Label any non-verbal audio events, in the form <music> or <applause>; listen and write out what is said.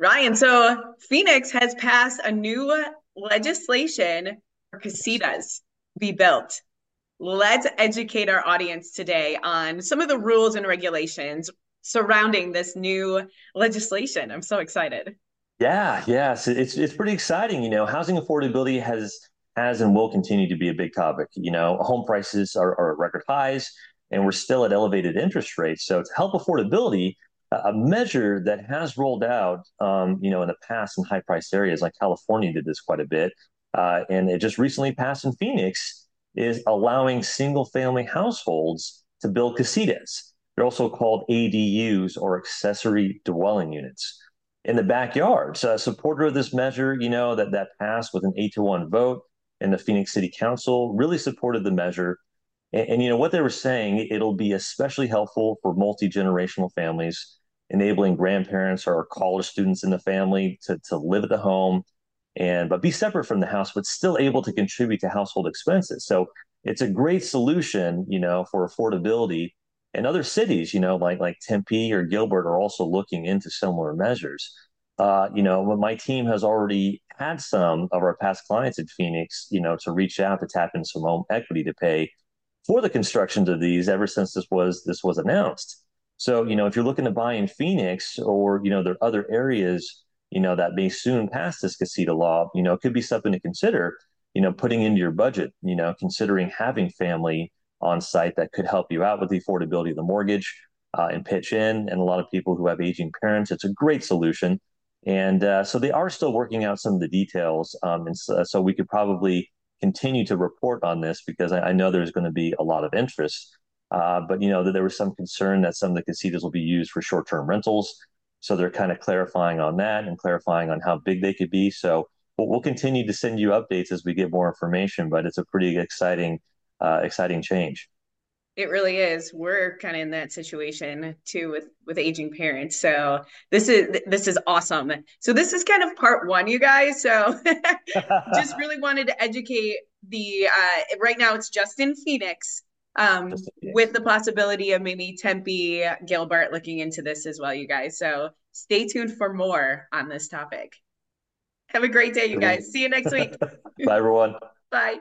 Brian, so Phoenix has passed a new legislation for casitas be built. Let's educate our audience today on some of the rules and regulations surrounding this new legislation. I'm so excited. Yeah, yes, it's it's pretty exciting. You know, housing affordability has has and will continue to be a big topic. You know, home prices are, are at record highs, and we're still at elevated interest rates. So to help affordability, a measure that has rolled out, um, you know, in the past in high priced areas like California did this quite a bit, uh, and it just recently passed in Phoenix, is allowing single family households to build casitas. They're also called ADUs or accessory dwelling units in the backyard. So a supporter of this measure, you know, that that passed with an eight to one vote in the Phoenix City Council, really supported the measure. And, and you know what they were saying, it'll be especially helpful for multi generational families enabling grandparents or college students in the family to, to live at the home and but be separate from the house but still able to contribute to household expenses. So it's a great solution you know for affordability. And other cities you know like like tempe or gilbert are also looking into similar measures. Uh, you know my team has already had some of our past clients in phoenix you know to reach out to tap into some home equity to pay for the constructions of these ever since this was this was announced so, you know, if you're looking to buy in Phoenix or, you know, there are other areas, you know, that may soon pass this casita law, you know, it could be something to consider, you know, putting into your budget, you know, considering having family on site that could help you out with the affordability of the mortgage uh, and pitch in. And a lot of people who have aging parents, it's a great solution. And uh, so they are still working out some of the details. Um, and so, so, we could probably continue to report on this because I, I know there's going to be a lot of interest. Uh, but you know that there was some concern that some of the casitas will be used for short-term rentals, so they're kind of clarifying on that and clarifying on how big they could be. So we'll, we'll continue to send you updates as we get more information, but it's a pretty exciting, uh, exciting change. It really is. We're kind of in that situation too with with aging parents. So this is this is awesome. So this is kind of part one, you guys. So <laughs> just really wanted to educate the. Uh, right now, it's just in Phoenix um, with the possibility of maybe Tempe, Gilbert looking into this as well, you guys. So stay tuned for more on this topic. Have a great day, you guys. See you next week. <laughs> Bye, everyone. Bye.